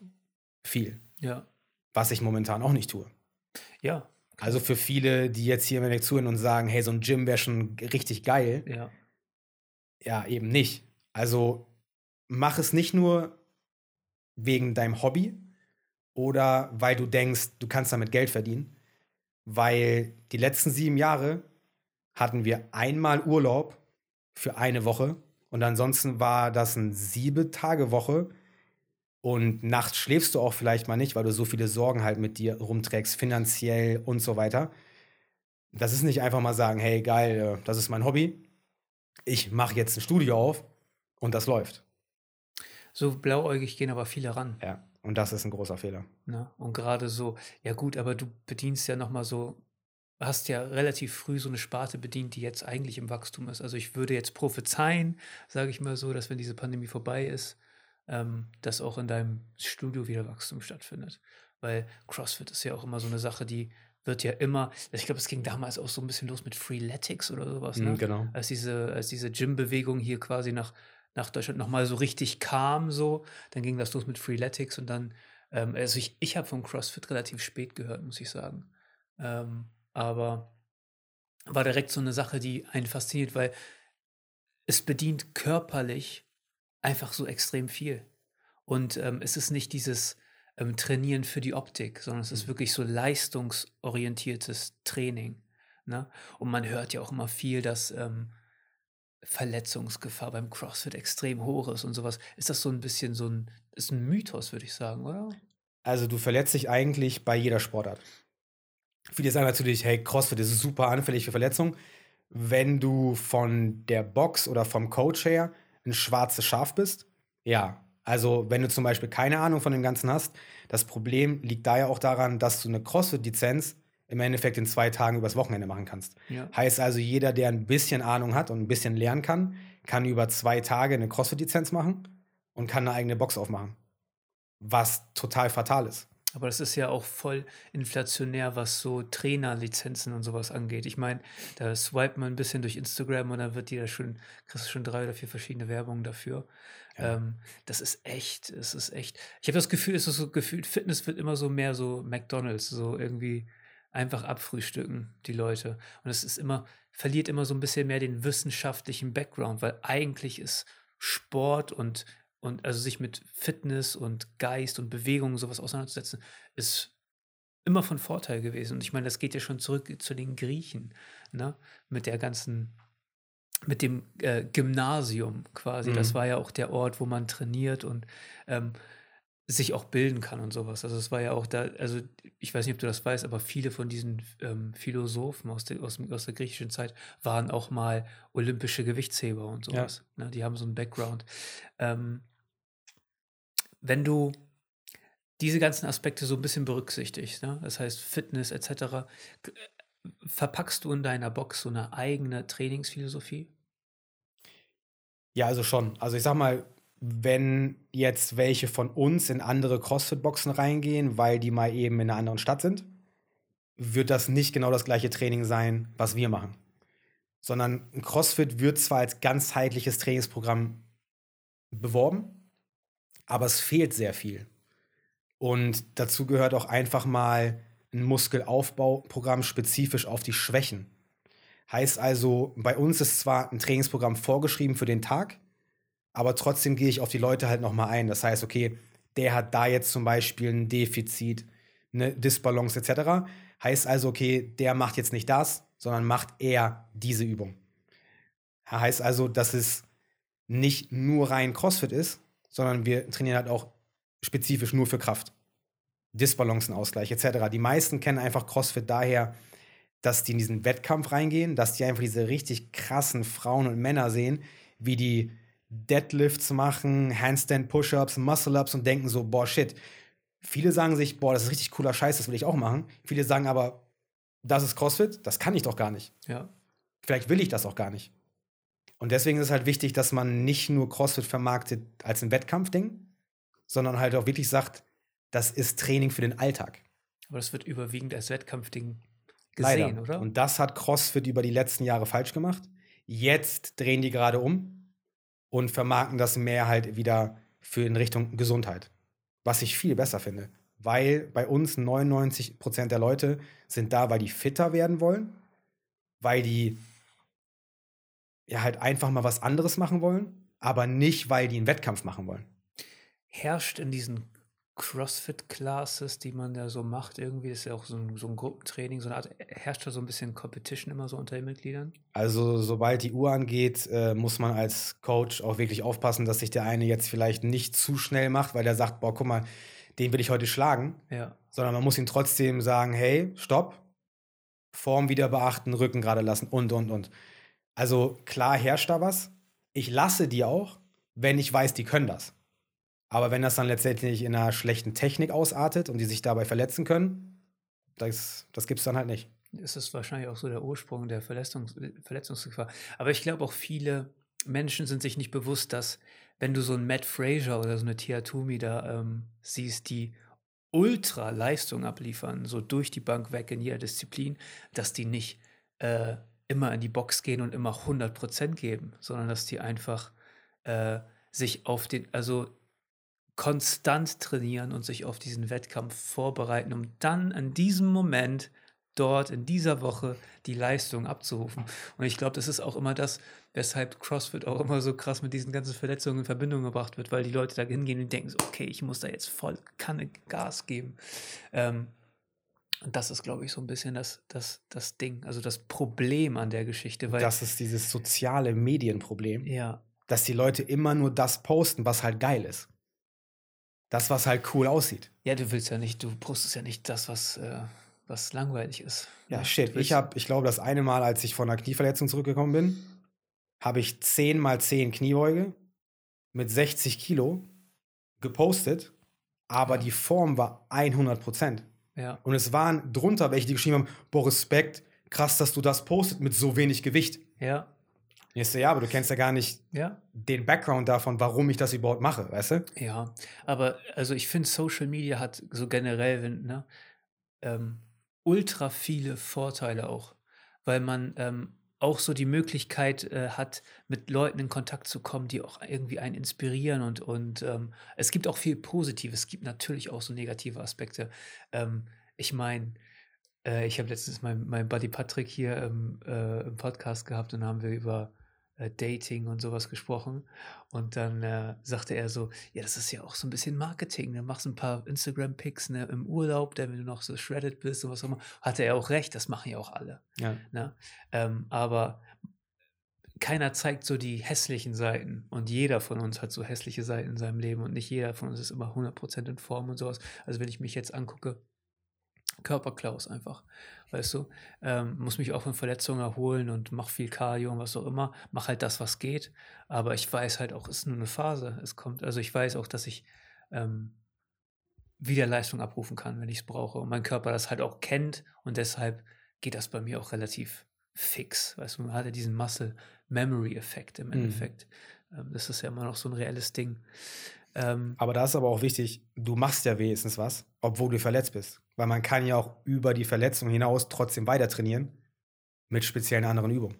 viel, ja. was ich momentan auch nicht tue. Ja. Also für viele, die jetzt hier im Endeffekt zuhören und sagen, hey, so ein Gym wäre schon richtig geil, Ja. Ja, eben nicht. Also mach es nicht nur wegen deinem Hobby oder weil du denkst, du kannst damit Geld verdienen, weil die letzten sieben Jahre hatten wir einmal Urlaub für eine Woche und ansonsten war das eine sieben Tage Woche und nachts schläfst du auch vielleicht mal nicht, weil du so viele Sorgen halt mit dir rumträgst, finanziell und so weiter. Das ist nicht einfach mal sagen, hey geil, äh, das ist mein Hobby, ich mache jetzt ein Studio auf und das läuft. So blauäugig gehen aber viele ran. Ja, und das ist ein großer Fehler. Ne? Und gerade so, ja gut, aber du bedienst ja nochmal so, hast ja relativ früh so eine Sparte bedient, die jetzt eigentlich im Wachstum ist. Also ich würde jetzt prophezeien, sage ich mal so, dass wenn diese Pandemie vorbei ist, ähm, dass auch in deinem Studio wieder Wachstum stattfindet. Weil CrossFit ist ja auch immer so eine Sache, die wird ja immer, ich glaube, es ging damals auch so ein bisschen los mit Freeletics oder sowas, ne? Mhm, genau. als diese, als diese Gym-Bewegung hier quasi nach, nach Deutschland nochmal so richtig kam, so, dann ging das los mit Freeletics und dann, ähm, also ich, ich habe von CrossFit relativ spät gehört, muss ich sagen. Ähm, aber war direkt so eine Sache, die einen fasziniert, weil es bedient körperlich einfach so extrem viel. Und ähm, es ist nicht dieses ähm, Trainieren für die Optik, sondern es ist Mhm. wirklich so leistungsorientiertes Training. Ne? Und man hört ja auch immer viel, dass ähm, Verletzungsgefahr beim CrossFit extrem hoch ist und sowas. Ist das so ein bisschen so ein, ist ein Mythos, würde ich sagen, oder? Also du verletzt dich eigentlich bei jeder Sportart. Viele sagen natürlich, hey, CrossFit ist super anfällig für Verletzungen. Wenn du von der Box oder vom Coach her ein schwarzes Schaf bist, ja. Also wenn du zum Beispiel keine Ahnung von dem Ganzen hast, das Problem liegt da ja auch daran, dass du eine CrossFit-Lizenz im Endeffekt in zwei Tagen übers Wochenende machen kannst. Ja. Heißt also, jeder, der ein bisschen Ahnung hat und ein bisschen lernen kann, kann über zwei Tage eine CrossFit-Lizenz machen und kann eine eigene Box aufmachen. Was total fatal ist. Aber das ist ja auch voll inflationär, was so Trainerlizenzen und sowas angeht. Ich meine, da swipet man ein bisschen durch Instagram und dann wird dir da schon, kriegst du schon drei oder vier verschiedene Werbungen dafür. Ja. Ähm, das ist echt, es ist echt. Ich habe das Gefühl, es ist so gefühlt, Fitness wird immer so mehr so McDonalds, so irgendwie einfach abfrühstücken, die Leute. Und es ist immer, verliert immer so ein bisschen mehr den wissenschaftlichen Background, weil eigentlich ist Sport und und also sich mit Fitness und Geist und Bewegung und sowas auseinanderzusetzen, ist immer von Vorteil gewesen. Und ich meine, das geht ja schon zurück zu den Griechen, ne? Mit der ganzen, mit dem äh, Gymnasium quasi. Das Mhm. war ja auch der Ort, wo man trainiert und ähm, sich auch bilden kann und sowas. Also es war ja auch da, also ich weiß nicht, ob du das weißt, aber viele von diesen ähm, Philosophen aus der, aus, aus der griechischen Zeit waren auch mal olympische Gewichtsheber und Ja. sowas. Ne? Die haben so einen Background. Ähm, wenn du diese ganzen Aspekte so ein bisschen berücksichtigst, ne? das heißt Fitness etc., äh, verpackst du in deiner Box so eine eigene Trainingsphilosophie? Ja, also schon. Also ich sag mal, wenn jetzt welche von uns in andere CrossFit-Boxen reingehen, weil die mal eben in einer anderen Stadt sind, wird das nicht genau das gleiche Training sein, was wir machen. Sondern ein CrossFit wird zwar als ganzheitliches Trainingsprogramm beworben, aber es fehlt sehr viel. Und dazu gehört auch einfach mal ein Muskelaufbauprogramm spezifisch auf die Schwächen. Heißt also, bei uns ist zwar ein Trainingsprogramm vorgeschrieben für den Tag, aber trotzdem gehe ich auf die Leute halt nochmal ein. Das heißt, okay, der hat da jetzt zum Beispiel ein Defizit, eine Disbalance etc. Heißt also, okay, der macht jetzt nicht das, sondern macht eher diese Übung. Heißt also, dass es nicht nur rein CrossFit ist, sondern wir trainieren halt auch spezifisch nur für Kraft. Disbalancenausgleich etc. Die meisten kennen einfach CrossFit daher, dass die in diesen Wettkampf reingehen, dass die einfach diese richtig krassen Frauen und Männer sehen, wie die Deadlifts machen, Handstand Push-ups, Muscle-ups und denken so, boah, shit. Viele sagen sich, boah, das ist richtig cooler Scheiß, das will ich auch machen. Viele sagen aber, das ist CrossFit, das kann ich doch gar nicht. Ja. Vielleicht will ich das auch gar nicht. Und deswegen ist es halt wichtig, dass man nicht nur CrossFit vermarktet als ein Wettkampfding, sondern halt auch wirklich sagt, das ist Training für den Alltag. Aber das wird überwiegend als Wettkampfding gesehen, Leider. oder? Und das hat CrossFit über die letzten Jahre falsch gemacht. Jetzt drehen die gerade um und vermarkten das mehr halt wieder für in Richtung Gesundheit. Was ich viel besser finde. Weil bei uns 99 Prozent der Leute sind da, weil die fitter werden wollen, weil die ja halt einfach mal was anderes machen wollen, aber nicht, weil die einen Wettkampf machen wollen. Herrscht in diesen CrossFit-Classes, die man da so macht, irgendwie, ist ja auch so ein, so ein Gruppentraining, so eine Art, herrscht da so ein bisschen Competition immer so unter den Mitgliedern? Also, sobald die Uhr angeht, äh, muss man als Coach auch wirklich aufpassen, dass sich der eine jetzt vielleicht nicht zu schnell macht, weil der sagt, boah, guck mal, den will ich heute schlagen. Ja. Sondern man muss ihm trotzdem sagen, hey, stopp, Form wieder beachten, Rücken gerade lassen und, und, und. Also klar herrscht da was. Ich lasse die auch, wenn ich weiß, die können das. Aber wenn das dann letztendlich in einer schlechten Technik ausartet und die sich dabei verletzen können, das, das gibt es dann halt nicht. Das ist wahrscheinlich auch so der Ursprung der Verletzungs Verletzungsgefahr. Aber ich glaube auch viele Menschen sind sich nicht bewusst, dass wenn du so einen Matt Fraser oder so eine Tia Toomey da ähm, siehst, die ultra Leistung abliefern, so durch die Bank weg in jeder Disziplin, dass die nicht äh, immer in die Box gehen und immer 100% geben, sondern dass die einfach äh, sich auf den, also konstant trainieren und sich auf diesen Wettkampf vorbereiten, um dann in diesem Moment dort in dieser Woche die Leistung abzurufen. Und ich glaube, das ist auch immer das, weshalb CrossFit auch immer so krass mit diesen ganzen Verletzungen in Verbindung gebracht wird, weil die Leute da hingehen und denken so, okay, ich muss da jetzt voll Kanne Gas geben. Ähm, und das ist, glaube ich, so ein bisschen das, das, das Ding, also das Problem an der Geschichte. Weil, das ist dieses soziale Medienproblem, ja, dass die Leute immer nur das posten, was halt geil ist. Das, was halt cool aussieht. ja, du willst ja nicht, du postest ja nicht das, was, äh, was langweilig ist. Ja, Ne? shit. Ich habe, ich glaube, das eine Mal, als ich von einer Knieverletzung zurückgekommen bin, habe ich 10 mal 10 Kniebeuge mit 60 Kilo gepostet, aber Ja. die Form war 100 Prozent. Ja, Und es waren drunter welche, die geschrieben haben, boah, Respekt, krass, dass du das postet mit so wenig Gewicht. ja, Und Ich so, ja, aber du kennst ja gar nicht ja. den Background davon, warum ich das überhaupt mache, weißt du? Ja, aber also ich finde, Social Media hat so generell, wenn, ne, ähm, ultra viele Vorteile auch, weil man ähm, auch so die Möglichkeit äh, hat, mit Leuten in Kontakt zu kommen, die auch irgendwie einen inspirieren und, und ähm, es gibt auch viel Positives, es gibt natürlich auch so negative Aspekte. Ähm, ich meine, äh, ich habe letztens meinen mein Buddy Patrick hier im, äh, im Podcast gehabt und haben wir über äh, Dating und sowas gesprochen. Und dann äh, sagte er so, ja, das ist ja auch so ein bisschen Marketing. Du machst ein paar Instagram-Pics ne, im Urlaub, dann, wenn du noch so shredded bist und was auch immer. Hatte er auch recht, das machen ja auch alle. Ja. Ne? Ähm, aber keiner zeigt so die hässlichen Seiten. Und jeder von uns hat so hässliche Seiten in seinem Leben. Und nicht jeder von uns ist immer 100% in Form und sowas. Also wenn ich mich jetzt angucke, Körperklaus einfach, weißt du, ähm, muss mich auch von Verletzungen erholen und mach viel Cardio und was auch immer, mach halt das, was geht, aber ich weiß halt auch, es ist nur eine Phase, es kommt, also ich weiß auch, dass ich ähm, wieder Leistung abrufen kann, wenn ich es brauche. Und mein Körper das halt auch kennt und deshalb geht das bei mir auch relativ fix, weißt du, man hat ja diesen Muscle-Memory-Effekt im Mhm. Endeffekt, ähm, das ist ja immer noch so ein reelles Ding. Ähm, Aber da ist aber auch wichtig, du machst ja wenigstens was, obwohl du verletzt bist. Weil man kann ja auch über die Verletzung hinaus trotzdem weiter trainieren mit speziellen anderen Übungen.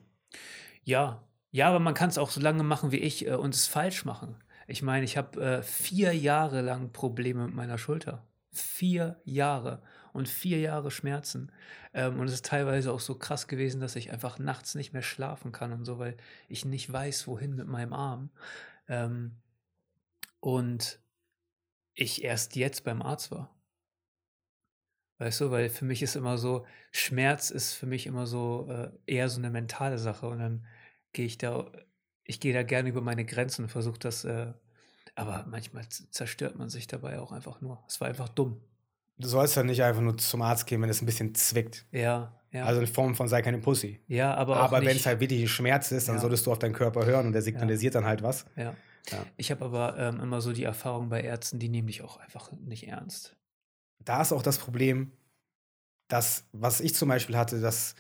Ja, ja, aber man kann es auch so lange machen wie ich äh, und es falsch machen. Ich meine, ich habe äh, vier Jahre lang Probleme mit meiner Schulter. Vier Jahre. und vier Jahre Schmerzen. Ähm, und es ist teilweise auch so krass gewesen, dass ich einfach nachts nicht mehr schlafen kann und so, weil ich nicht weiß, wohin mit meinem Arm. Ähm, und ich erst jetzt beim Arzt war. Weißt du, weil für mich ist immer so, Schmerz ist für mich immer so äh, eher so eine mentale Sache. Und dann gehe ich da, ich gehe da gerne über meine Grenzen und versuche das, äh, aber manchmal zerstört man sich dabei auch einfach nur. Es war einfach dumm. Du sollst ja nicht einfach nur zum Arzt gehen, wenn es ein bisschen zwickt. Ja, ja. Also in Form von sei keine Pussy. Ja, aber. Aber wenn es halt wirklich Schmerz ist, dann Ja. solltest du auf deinen Körper hören und der signalisiert dann halt was. Ja. Ja. Ich habe aber ähm, immer so die Erfahrung bei Ärzten, die nehmen dich auch einfach nicht ernst. Da ist auch das Problem, dass, was ich zum Beispiel hatte, dass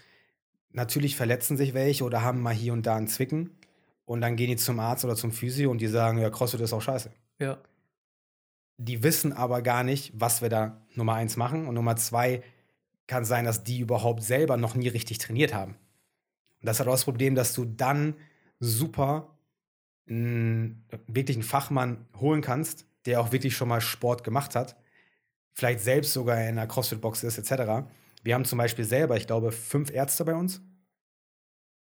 natürlich verletzen sich welche oder haben mal hier und da einen Zwicken und dann gehen die zum Arzt oder zum Physio und die sagen, ja, CrossFit ist auch scheiße. Ja. Die wissen aber gar nicht, was wir da Nummer eins machen. Und Nummer zwei kann sein, dass die überhaupt selber noch nie richtig trainiert haben. Und das hat auch das Problem, dass du dann super einen, wirklich einen Fachmann holen kannst, der auch wirklich schon mal Sport gemacht hat, vielleicht selbst sogar in einer CrossFit-Box ist, etc. Wir haben zum Beispiel selber, ich glaube, fünf Ärzte bei uns.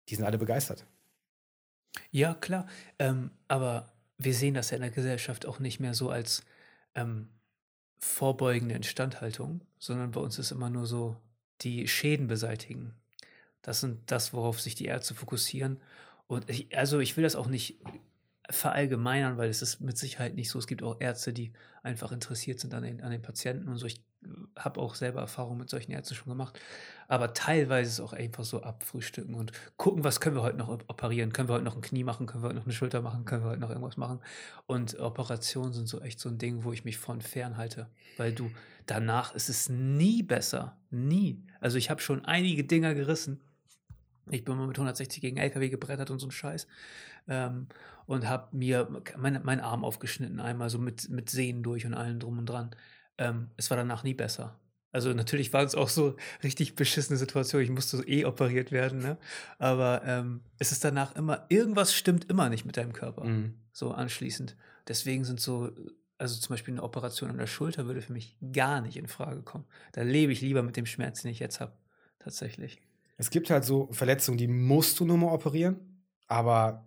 Die sind alle begeistert. Ja, klar. Ähm, aber wir sehen das ja in der Gesellschaft auch nicht mehr so als ähm, vorbeugende Instandhaltung, sondern bei uns ist immer nur so die Schäden beseitigen. Das sind das, worauf sich die Ärzte fokussieren. Und ich, also ich will das auch nicht verallgemeinern, weil es ist mit Sicherheit nicht so. Es gibt auch Ärzte, die einfach interessiert sind an den, an den Patienten und so. Ich habe auch selber Erfahrungen mit solchen Ärzten schon gemacht. Aber teilweise ist es auch einfach so abfrühstücken und gucken, was können wir heute noch op- operieren. Können wir heute noch ein Knie machen? Können wir heute noch eine Schulter machen? Können wir heute noch irgendwas machen? Und Operationen sind so echt so ein Ding, wo ich mich von fernhalte. Weil du danach ist es nie besser. Nie. Also ich habe schon einige Dinger gerissen. Ich bin mal mit 160 gegen LKW gebrettert und so ein Scheiß. Ähm, und habe mir mein, meinen Arm aufgeschnitten, einmal so mit, mit Sehnen durch und allem drum und dran. Ähm, es war danach nie besser. Also natürlich waren es auch so richtig beschissene Situationen. Ich musste so eh operiert werden, ne? Aber ähm, es ist danach immer, irgendwas stimmt immer nicht mit deinem Körper. Mhm. So anschließend. Deswegen sind so, also zum Beispiel eine Operation an der Schulter würde für mich gar nicht in Frage kommen. Da lebe ich lieber mit dem Schmerz, den ich jetzt habe. Tatsächlich. Es gibt halt so Verletzungen, die musst du nur mal operieren, aber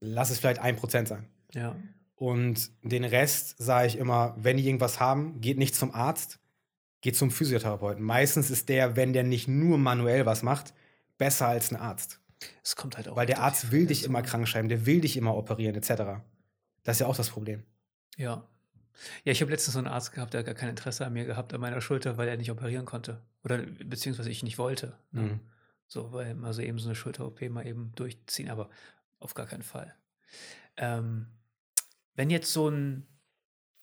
lass es vielleicht ein Prozent sein. Ja. Und den Rest sage ich immer, wenn die irgendwas haben, geht nicht zum Arzt, geht zum Physiotherapeuten. Meistens ist der, wenn der nicht nur manuell was macht, besser als ein Arzt. Es kommt halt auch. Weil der Arzt will dich immer an. krank schreiben, der will dich immer operieren, etc. Das ist ja auch das Problem. Ja. Ja, ich habe letztens so einen Arzt gehabt, der hat gar kein Interesse an mir gehabt, an meiner Schulter, weil er nicht operieren konnte. Oder beziehungsweise ich nicht wollte. Ne? Mhm. So, weil mal so eben so eine Schulter-OP mal eben durchziehen, aber auf gar keinen Fall. Ähm, wenn jetzt so ein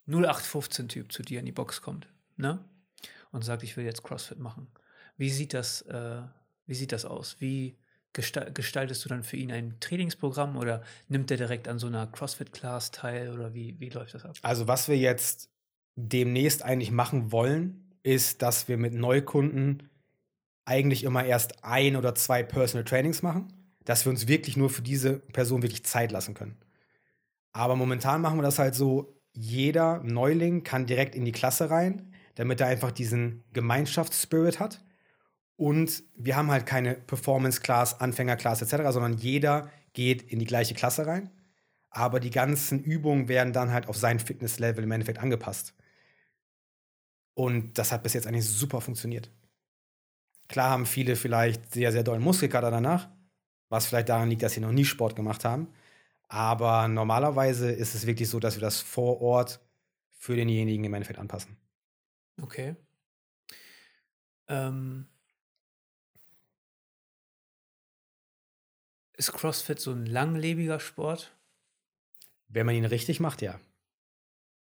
0815-Typ zu dir in die Box kommt, ne? Und sagt, ich will jetzt CrossFit machen. Wie sieht das, äh, wie sieht das aus? Wie gesta- gestaltest du dann für ihn ein Trainingsprogramm oder nimmt er direkt an so einer CrossFit-Class teil oder wie, wie läuft das ab? Also, was wir jetzt demnächst eigentlich machen wollen, ist, dass wir mit Neukunden eigentlich immer erst ein oder zwei Personal Trainings machen, dass wir uns wirklich nur für diese Person wirklich Zeit lassen können. Aber momentan machen wir das halt so, jeder Neuling kann direkt in die Klasse rein, damit er einfach diesen Gemeinschaftsspirit hat. Und wir haben halt keine Performance-Class, Anfänger-Class etc., sondern jeder geht in die gleiche Klasse rein. Aber die ganzen Übungen werden dann halt auf sein Fitnesslevel im Endeffekt angepasst. Und das hat bis jetzt eigentlich super funktioniert. Klar haben viele vielleicht sehr, sehr dollen Muskelkater danach, was vielleicht daran liegt, dass sie noch nie Sport gemacht haben. Aber normalerweise ist es wirklich so, dass wir das vor Ort für denjenigen im Endeffekt anpassen. Okay. Ähm, ist CrossFit so ein langlebiger Sport, Wenn man ihn richtig macht, ja.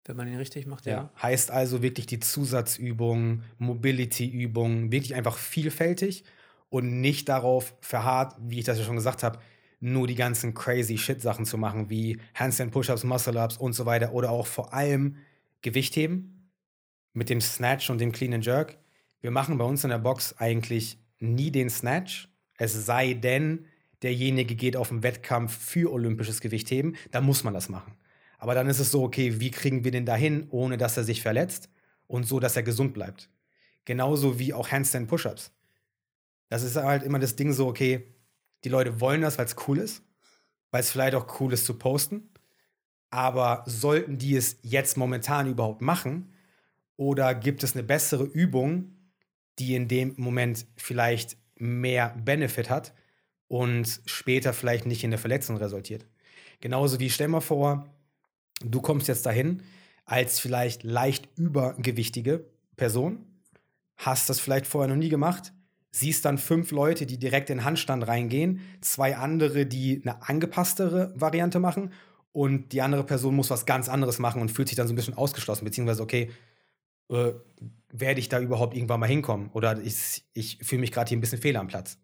wenn man ihn richtig macht? Ja. Ja. Heißt also wirklich die Zusatzübungen, Mobility-Übungen, wirklich einfach vielfältig und nicht darauf verharrt, wie ich das ja schon gesagt habe, nur die ganzen crazy Shit-Sachen zu machen, wie Handstand Push-Ups, Muscle-Ups und so weiter oder auch vor allem Gewichtheben mit dem Snatch und dem Clean and Jerk. Wir machen bei uns in der Box eigentlich nie den Snatch, es sei denn, derjenige geht auf einen Wettkampf für olympisches Gewichtheben, dann muss man das machen. Aber dann ist es so, okay, wie kriegen wir den dahin, ohne dass er sich verletzt und so, dass er gesund bleibt. Genauso wie auch Handstand Push-Ups. Das ist halt immer das Ding so, okay, die Leute wollen das, weil es cool ist, weil es vielleicht auch cool ist zu posten. Aber sollten die es jetzt momentan überhaupt machen? Oder gibt es eine bessere Übung, die in dem Moment vielleicht mehr Benefit hat und später vielleicht nicht in der Verletzung resultiert? Genauso wie stell mal vor, du kommst jetzt dahin als vielleicht leicht übergewichtige Person, hast das vielleicht vorher noch nie gemacht, siehst dann fünf Leute, die direkt in den Handstand reingehen, zwei andere, die eine angepasstere Variante machen und die andere Person muss was ganz anderes machen und fühlt sich dann so ein bisschen ausgeschlossen, beziehungsweise, okay, äh, werde ich da überhaupt irgendwann mal hinkommen? Oder ich, ich fühle mich gerade hier ein bisschen fehl am Platz.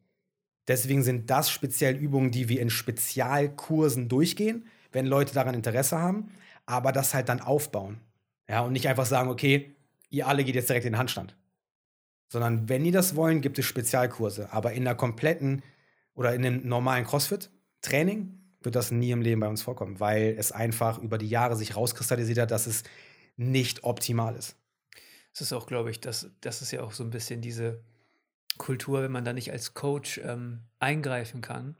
Deswegen sind das speziell Übungen, die wir in Spezialkursen durchgehen, wenn Leute daran Interesse haben, aber das halt dann aufbauen. Ja, und nicht einfach sagen, okay, ihr alle geht jetzt direkt in den Handstand. Sondern wenn die das wollen, gibt es Spezialkurse. Aber in der kompletten oder in einem normalen CrossFit-Training wird das nie im Leben bei uns vorkommen, weil es einfach über die Jahre sich rauskristallisiert hat, dass es nicht optimal ist. Es ist auch, glaube ich, das, das ist ja auch so ein bisschen diese Kultur, wenn man da nicht als Coach ähm, eingreifen kann.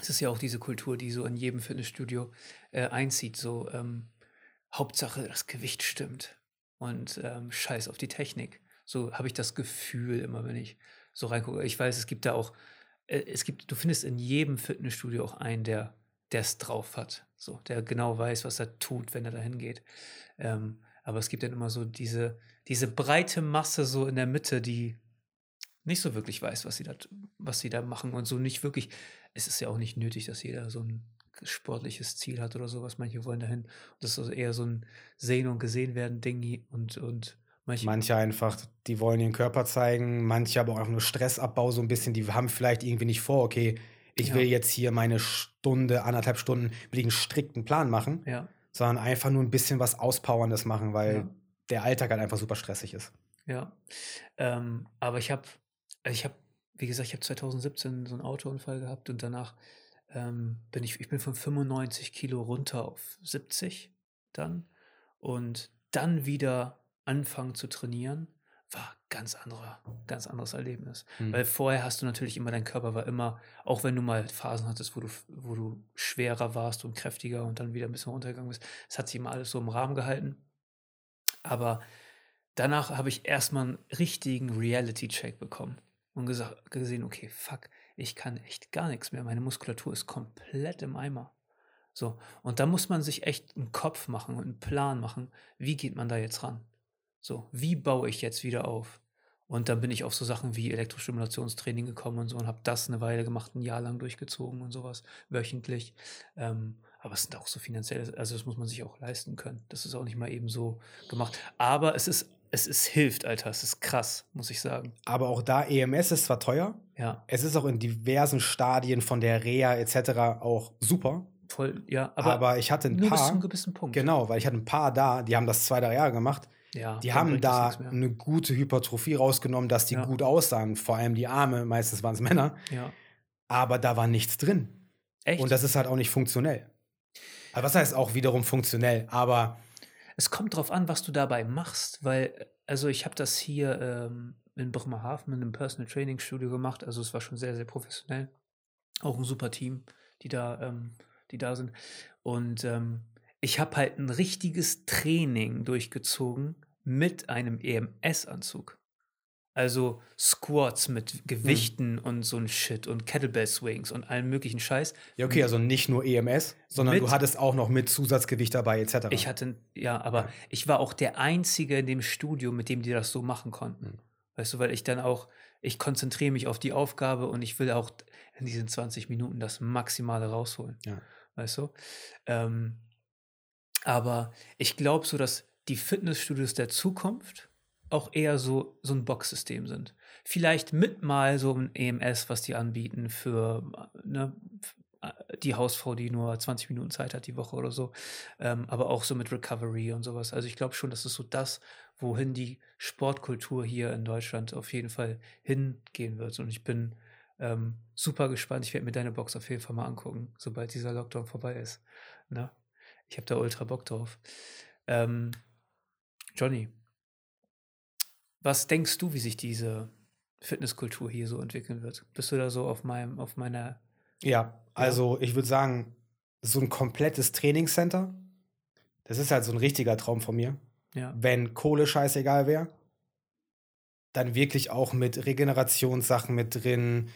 Es ist ja auch diese Kultur, die so in jedem Fitnessstudio äh, einzieht. So ähm, Hauptsache, das Gewicht stimmt und ähm, Scheiß auf die Technik. So habe ich das Gefühl immer, wenn ich so reingucke. Ich weiß, es gibt da auch, äh, es gibt, du findest in jedem Fitnessstudio auch einen, der es drauf hat. So, der genau weiß, was er tut, wenn er dahin geht. Ähm, aber es gibt dann immer so diese, diese breite Masse so in der Mitte, die nicht so wirklich weiß, was sie da, was sie da machen und so nicht wirklich. Es ist ja auch nicht nötig, dass jeder so ein sportliches Ziel hat oder sowas. Manche wollen dahin. Das ist also eher so ein Sehen und gesehen werden Ding und, und manche, manche einfach, die wollen ihren Körper zeigen, manche aber auch nur Stressabbau so ein bisschen, die haben vielleicht irgendwie nicht vor, okay, ich ja. will jetzt hier meine Stunde, anderthalb Stunden will ich einen strikten Plan machen. Ja sondern einfach nur ein bisschen was Auspowerndes machen, weil ja. der Alltag halt einfach super stressig ist. Ja, ähm, aber ich habe, also ich habe, wie gesagt, ich habe 2017 so einen Autounfall gehabt und danach ähm, bin ich, ich bin von 95 Kilo runter auf 70 dann und dann wieder anfangen zu trainieren war ganz anderer, ganz anderes Erlebnis. Mhm. Weil vorher hast du natürlich immer, dein Körper war immer, auch wenn du mal Phasen hattest, wo du, wo du schwerer warst und kräftiger und dann wieder ein bisschen runtergegangen bist, es hat sich immer alles so im Rahmen gehalten. Aber danach habe ich erstmal einen richtigen Reality-Check bekommen und gesagt, gesehen, okay, fuck, ich kann echt gar nichts mehr. Meine Muskulatur ist komplett im Eimer. So, und da muss man sich echt einen Kopf machen und einen Plan machen, wie geht man da jetzt ran? So, wie baue ich jetzt wieder auf? Und dann bin ich auf so Sachen wie Elektrostimulationstraining gekommen und so und habe das eine Weile gemacht, ein Jahr lang durchgezogen und sowas, wöchentlich. Ähm, aber es sind auch so finanzielle, also das muss man sich auch leisten können. Das ist auch nicht mal eben so gemacht. Aber es ist, es ist hilft, Alter. Es ist krass, muss ich sagen. Aber auch da, EMS ist zwar teuer, ja. es ist auch in diversen Stadien von der Reha etc. auch super. Voll, ja, aber, aber ich hatte ein paar. Bis zu einem gewissen Punkt. Genau, weil ich hatte ein paar da, die haben das zwei, drei Jahre gemacht ja, die haben da eine gute Hypertrophie rausgenommen, dass die ja. gut aussahen. Vor allem die Arme, meistens waren es Männer. Ja. Aber da war nichts drin. Echt? Und das ist halt auch nicht funktionell. Also was heißt auch wiederum funktionell? Aber es kommt drauf an, was du dabei machst, weil, also ich habe das hier ähm, in Bremerhaven in einem Personal Training Studio gemacht. Also es war schon sehr, sehr professionell. Auch ein super Team, die da, ähm, die da sind. Und ähm, ich habe halt ein richtiges Training durchgezogen mit einem EMS-Anzug. Also Squats mit Gewichten mhm. und so ein Shit und Kettlebell Swings und allen möglichen Scheiß. Ja, okay, also nicht nur EMS, sondern mit, du hattest auch noch mit Zusatzgewicht dabei, etc. Ich hatte, ja, aber ja. ich war auch der Einzige in dem Studio, mit dem die das so machen konnten. Mhm. Weißt du, weil ich dann auch, ich konzentriere mich auf die Aufgabe und ich will auch in diesen 20 Minuten das Maximale rausholen. Ja. Weißt du? Ähm, aber ich glaube so, dass die Fitnessstudios der Zukunft auch eher so, so ein Boxsystem sind. Vielleicht mit mal so ein EMS, was die anbieten für ne, die Hausfrau, die nur 20 Minuten Zeit hat die Woche oder so, ähm, aber auch so mit Recovery und sowas. Also ich glaube schon, das ist so das, wohin die Sportkultur hier in Deutschland auf jeden Fall hingehen wird. Und ich bin ähm, super gespannt. Ich werde mir deine Box auf jeden Fall mal angucken, sobald dieser Lockdown vorbei ist. Ne? Ich habe da ultra Bock drauf. Ähm, Johnny, Was denkst du, wie sich diese Fitnesskultur hier so entwickeln wird? Bist du da so auf meinem, auf meiner. Ja, also ich würde sagen, so ein komplettes Trainingscenter, das ist halt so ein richtiger Traum von mir. Ja. Wenn Kohle scheißegal wäre, dann wirklich auch mit Regenerationssachen mit drin.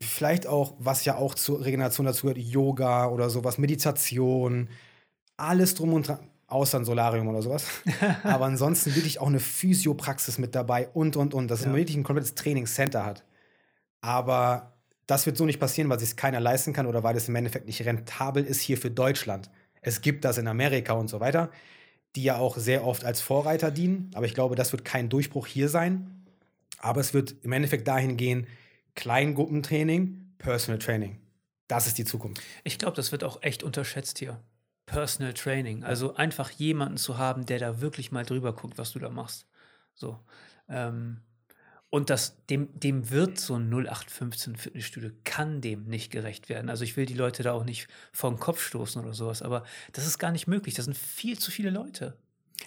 Vielleicht auch, was ja auch zur Regeneration dazu gehört, Yoga oder sowas, Meditation, alles drum und dran, außer ein Solarium oder sowas. [laughs] Aber ansonsten wirklich auch eine Physiopraxis mit dabei und und und, dass Ja. man wirklich ein komplettes Trainingscenter hat. Aber das wird so nicht passieren, weil sich es keiner leisten kann oder weil es im Endeffekt nicht rentabel ist hier für Deutschland. Es gibt das in Amerika und so weiter, die ja auch sehr oft als Vorreiter dienen. Aber ich glaube, das wird kein Durchbruch hier sein. Aber es wird im Endeffekt dahin gehen, Kleingruppentraining, Personal Training. Das ist die Zukunft. Ich glaube, das wird auch echt unterschätzt hier. Personal Training. Also einfach jemanden zu haben, der da wirklich mal drüber guckt, was du da machst. So. Ähm, und das, dem, dem wird so ein 0815 Fitnessstudio, kann dem nicht gerecht werden. Also ich will die Leute da auch nicht vor den Kopf stoßen oder sowas, aber das ist gar nicht möglich. Das sind viel zu viele Leute.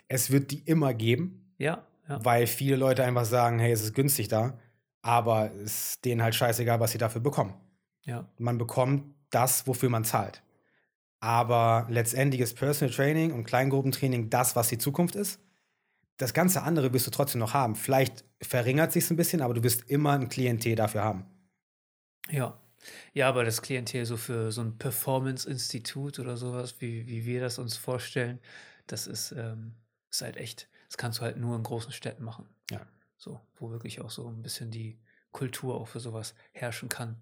Es wird die immer geben, Ja, ja. weil viele Leute einfach sagen, hey, es ist günstig da, aber es ist denen halt scheißegal, was sie dafür bekommen. ja. Man bekommt das, wofür man zahlt. Aber letztendlich ist Personal Training und Kleingruppentraining das, was die Zukunft ist. Das ganze andere wirst du trotzdem noch haben. Vielleicht verringert sich ein bisschen, aber du wirst immer ein Klientel dafür haben. Ja. Ja, aber das Klientel so für so ein Performance-Institut oder sowas, wie, wie wir das uns vorstellen, das ist, ähm, ist halt echt, das kannst du halt nur in großen Städten machen. Ja. So, wo wirklich auch so ein bisschen die Kultur auch für sowas herrschen kann.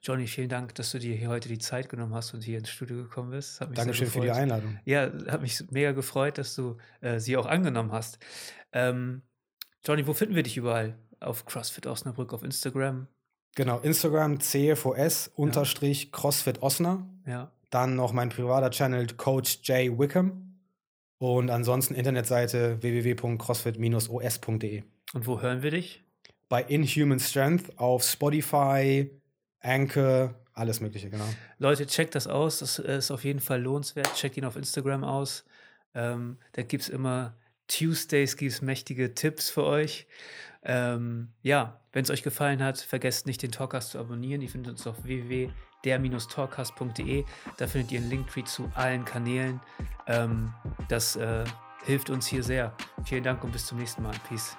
Johnny, vielen Dank, dass du dir hier heute die Zeit genommen hast und hier ins Studio gekommen bist. Dankeschön für die. Einladung. Ja, hat mich mega gefreut, dass du äh, sie auch angenommen hast. Ähm, Johnny, wo finden wir dich überall? Auf CrossFit Osnabrück, auf Instagram. Genau, Instagram CFOS unterstrich CrossFit Osner. Ja. Dann noch mein privater Channel Coach Jay Wickham. Und ansonsten Internetseite www.crossfit-os.de. Und wo hören wir dich? Bei Inhuman Strength auf Spotify, Anchor, alles Mögliche, genau. Leute, checkt das aus. Das ist auf jeden Fall lohnenswert. Checkt ihn auf Instagram aus. Ähm, da gibt es immer Tuesdays, gibt es mächtige Tipps für euch. Ähm, ja, wenn es euch gefallen hat, vergesst nicht, den Talkcast zu abonnieren. Ihr findet uns auf www.der-talkcast.de. Da findet ihr einen Linktree zu allen Kanälen. Ähm, das äh, hilft uns hier sehr. Vielen Dank und bis zum nächsten Mal. Peace.